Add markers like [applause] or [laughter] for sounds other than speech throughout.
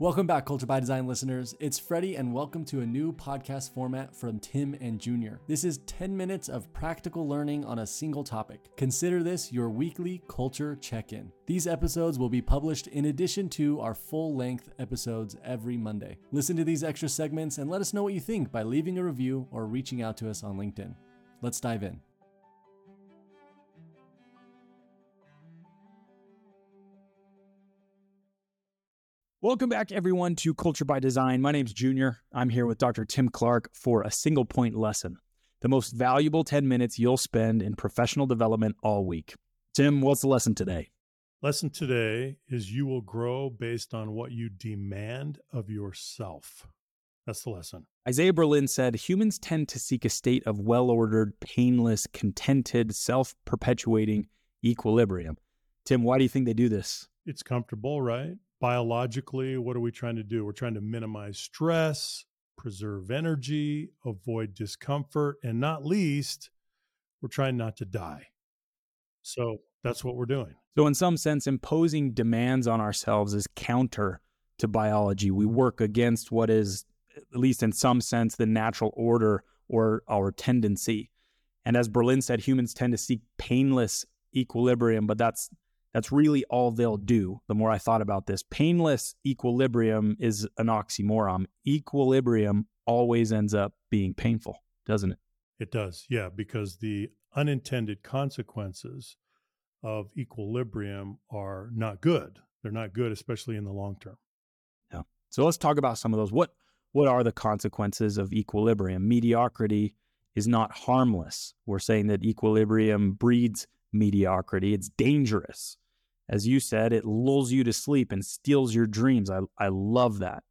Welcome back, Culture by Design listeners. It's Freddie, and welcome to a new podcast format from Tim and Junior. This is 10 minutes of practical learning on a single topic. Consider this your weekly culture check in. These episodes will be published in addition to our full length episodes every Monday. Listen to these extra segments and let us know what you think by leaving a review or reaching out to us on LinkedIn. Let's dive in. Welcome back, everyone, to Culture by Design. My name's Junior. I'm here with Dr. Tim Clark for a single point lesson, the most valuable 10 minutes you'll spend in professional development all week. Tim, what's the lesson today? Lesson today is you will grow based on what you demand of yourself. That's the lesson. Isaiah Berlin said humans tend to seek a state of well ordered, painless, contented, self perpetuating equilibrium. Tim, why do you think they do this? It's comfortable, right? Biologically, what are we trying to do? We're trying to minimize stress, preserve energy, avoid discomfort, and not least, we're trying not to die. So that's what we're doing. So, in some sense, imposing demands on ourselves is counter to biology. We work against what is, at least in some sense, the natural order or our tendency. And as Berlin said, humans tend to seek painless equilibrium, but that's that's really all they'll do. The more I thought about this, painless equilibrium is an oxymoron. Equilibrium always ends up being painful, doesn't it? It does, yeah, because the unintended consequences of equilibrium are not good. They're not good, especially in the long term. Yeah. So let's talk about some of those. What what are the consequences of equilibrium? Mediocrity is not harmless. We're saying that equilibrium breeds mediocrity. It's dangerous. As you said, it lulls you to sleep and steals your dreams. I, I love that.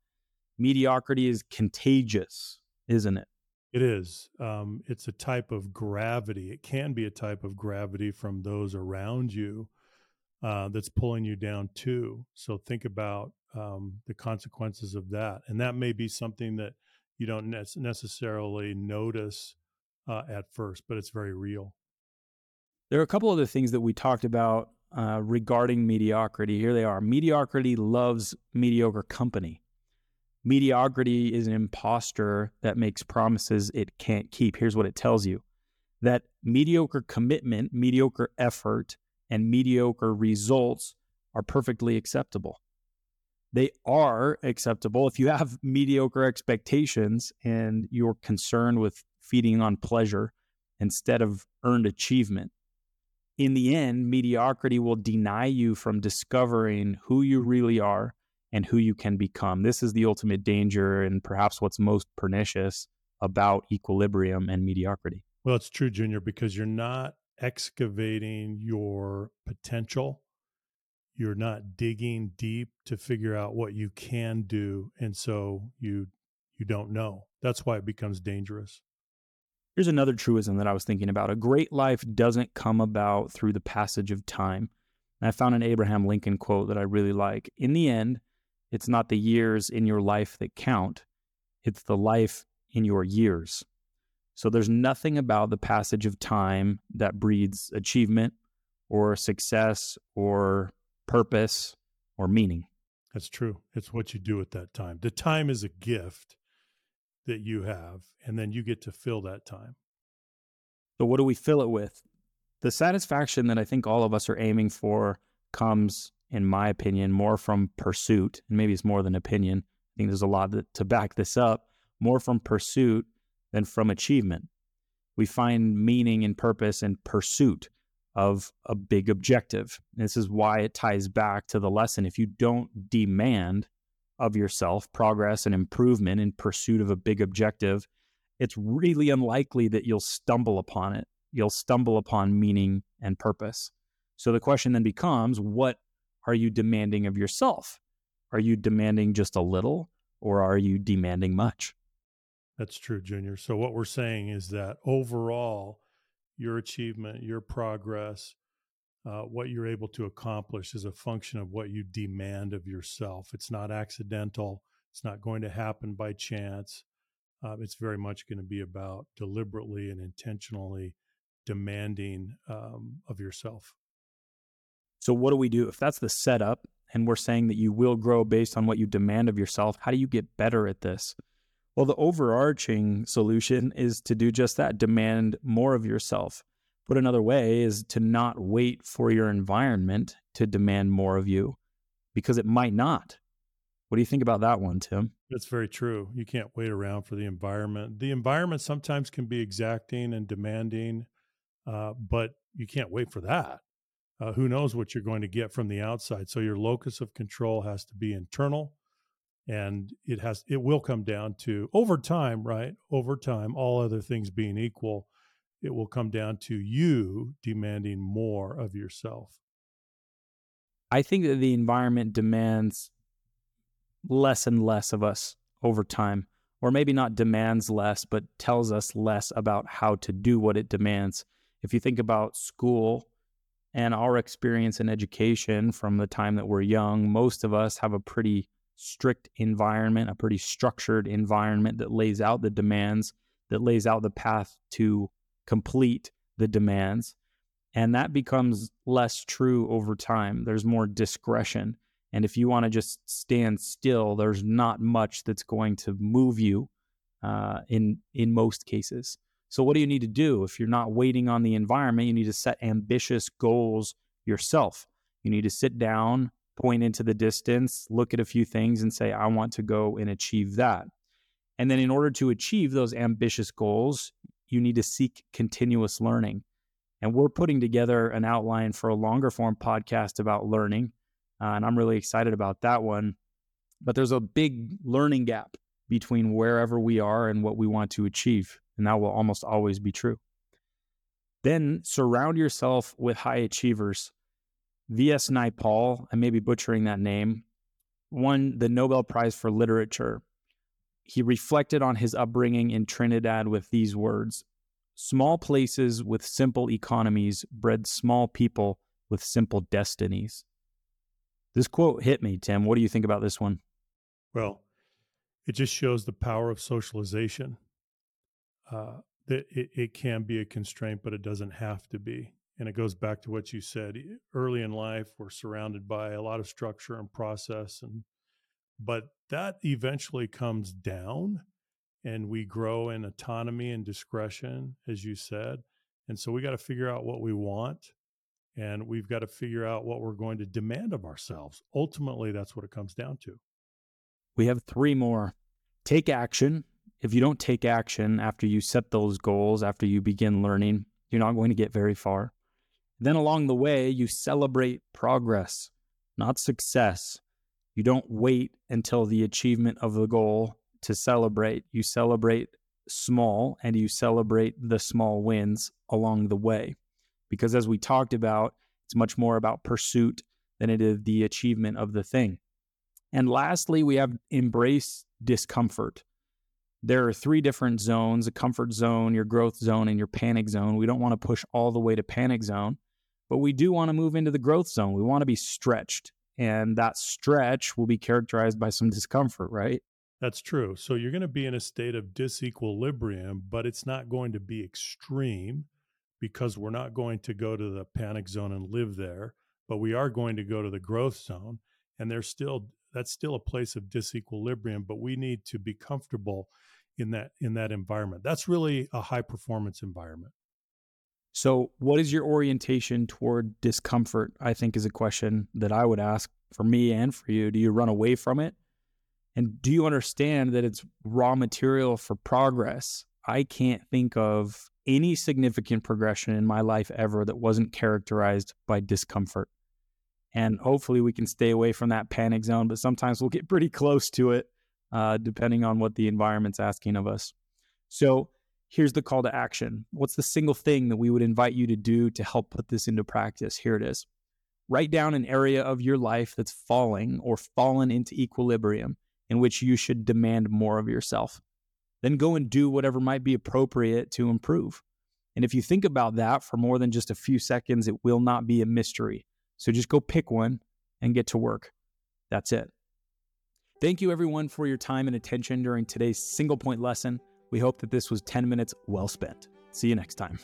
Mediocrity is contagious, isn't it? It is. Um, it's a type of gravity. It can be a type of gravity from those around you uh, that's pulling you down too. So think about um, the consequences of that. And that may be something that you don't ne- necessarily notice uh, at first, but it's very real. There are a couple other things that we talked about uh, regarding mediocrity. Here they are. Mediocrity loves mediocre company. Mediocrity is an impostor that makes promises it can't keep. Here's what it tells you that mediocre commitment, mediocre effort, and mediocre results are perfectly acceptable. They are acceptable if you have [laughs] mediocre expectations and you're concerned with feeding on pleasure instead of earned achievement in the end, mediocrity will deny you from discovering who you mm-hmm. really are and who you can become. This is the ultimate danger and perhaps what's most pernicious about equilibrium and mediocrity. Well, it's true, Junior, because you're not excavating your potential. You're not digging deep to figure out what you can do. And so you you don't know. That's why it becomes dangerous. Here's another truism that I was thinking about. A great life doesn't come about through the passage of time. And I found an Abraham Lincoln quote that I really like. In the end, it's not the years in your life that count, it's the life in your years. So there's nothing about the passage of time that breeds achievement or success or purpose or meaning. That's true. It's what you do at that time. The time is a gift that you have, and then you get to fill that time. So, what do we fill it with? The satisfaction that I think all of us are aiming for comes, in my opinion, more from pursuit. And maybe it's more than opinion. I think there's a lot to back this up, more from pursuit than from achievement. We find meaning and purpose in pursuit of a big objective. This is why it ties back to the lesson. If you don't demand of yourself, progress and improvement in pursuit of a big objective, it's really unlikely that you'll stumble upon it. You'll stumble upon meaning and purpose. So the question then becomes what are you demanding of yourself? Are you demanding just a little or are you demanding much? That's true, Junior. So what we're saying is that overall, your achievement, your progress, uh, what you're able to accomplish is a function of what you demand of yourself. It's not accidental. It's not going to happen by chance. Uh, it's very much going to be about deliberately and intentionally demanding um, of yourself. So, what do we do if that's the setup and we're saying that you will grow based on what you demand of yourself. How do you get better at this? Well, the overarching solution is to do just that demand more of yourself. Put another way is to not wait for your environment to demand more of you because it might not. What do you think about that one, Tim? That's very true. You can't wait around for the environment. The environment sometimes can be exacting and demanding, uh, but you can't wait for that. Uh, who knows what you're going to get from the outside? So your locus of control has to be internal, and it has it will come down to over time, right? Over time, all other things being equal, it will come down to you demanding more of yourself. I think that the environment demands less and less of us over time, or maybe not demands less, but tells us less about how to do what it demands. If you think about school and our experience in education from the time that we're young, most of us have a pretty strict environment, a pretty structured environment that lays out the demands, that lays out the path to complete the demands. And that becomes less true over time. There's more discretion. And if you want to just stand still, there's not much that's going to move you uh, in in most cases. So what do you need to do if you're not waiting on the environment? You need to set ambitious goals yourself. You need to sit down, point into the distance, look at a few things, and say, "I want to go and achieve that." And then, in order to achieve those ambitious goals, you need to seek continuous learning. And we're putting together an outline for a longer form podcast about learning uh, and I'm really excited about that one. But there's a big learning gap between wherever we are and what we want to achieve. And that will almost always be true. Then surround yourself with high achievers. V.S. Naipaul, I may be butchering that name, won the Nobel Prize for Literature. He reflected on his upbringing in Trinidad with these words Small places with simple economies bred small people with simple destinies. This quote hit me, Tim. What do you think about this one? Well, it just shows the power of socialization. Uh, that it, it can be a constraint, but it doesn't have to be. And it goes back to what you said early in life. We're surrounded by a lot of structure and process, and but that eventually comes down, and we grow in autonomy and discretion, as you said. And so we got to figure out what we want and we've got to figure out what we're going to demand of ourselves. Ultimately, that's what it comes down to. We have three more. Take action. If you don't take action after you set those goals, after you begin learning, you're not going to get very far. Then along the way, you celebrate progress, not success. You don't wait until the achievement of the goal to celebrate. You celebrate small and you celebrate the small wins along the way because as we talked about, it's much more about pursuit than it is the achievement of the thing. And lastly, we have embrace discomfort. There are three different zones a comfort zone, your growth zone, and your panic zone. We don't want to push all the way to panic zone, but we do want to move into the growth zone. We want to be stretched. And that stretch will be characterized by some discomfort, right? That's true. So you're going to be in a state of disequilibrium, but it's not going to be extreme because we're not going to go to the panic zone and live there, but we are going to go to the growth zone. And there's still that's still a place of disequilibrium, but we need to be comfortable in that in that environment. That's really a high performance environment. So, what is your orientation toward discomfort? I think is a question that I would ask for me and for you. Do you run away from it? And do you understand that it's raw material for progress? I can't think of any significant progression in my life ever that wasn't characterized by discomfort. And hopefully we can stay away from that panic zone, but sometimes we'll get pretty close to it, uh, depending on what the environment's asking of us. So here's the call to action. What's the single thing that we would invite you to do to help put this into practice? Here it is. Write down an area of your life that's falling or fallen into equilibrium in which you should demand more of yourself then go and do whatever might be appropriate to improve. And if you think about that for more than just a few seconds, it will not be a mystery. So just go pick one and get to work. That's it. Thank you, everyone, for your time and attention during today's single point lesson. We hope that this was 10 minutes well spent. See you next time.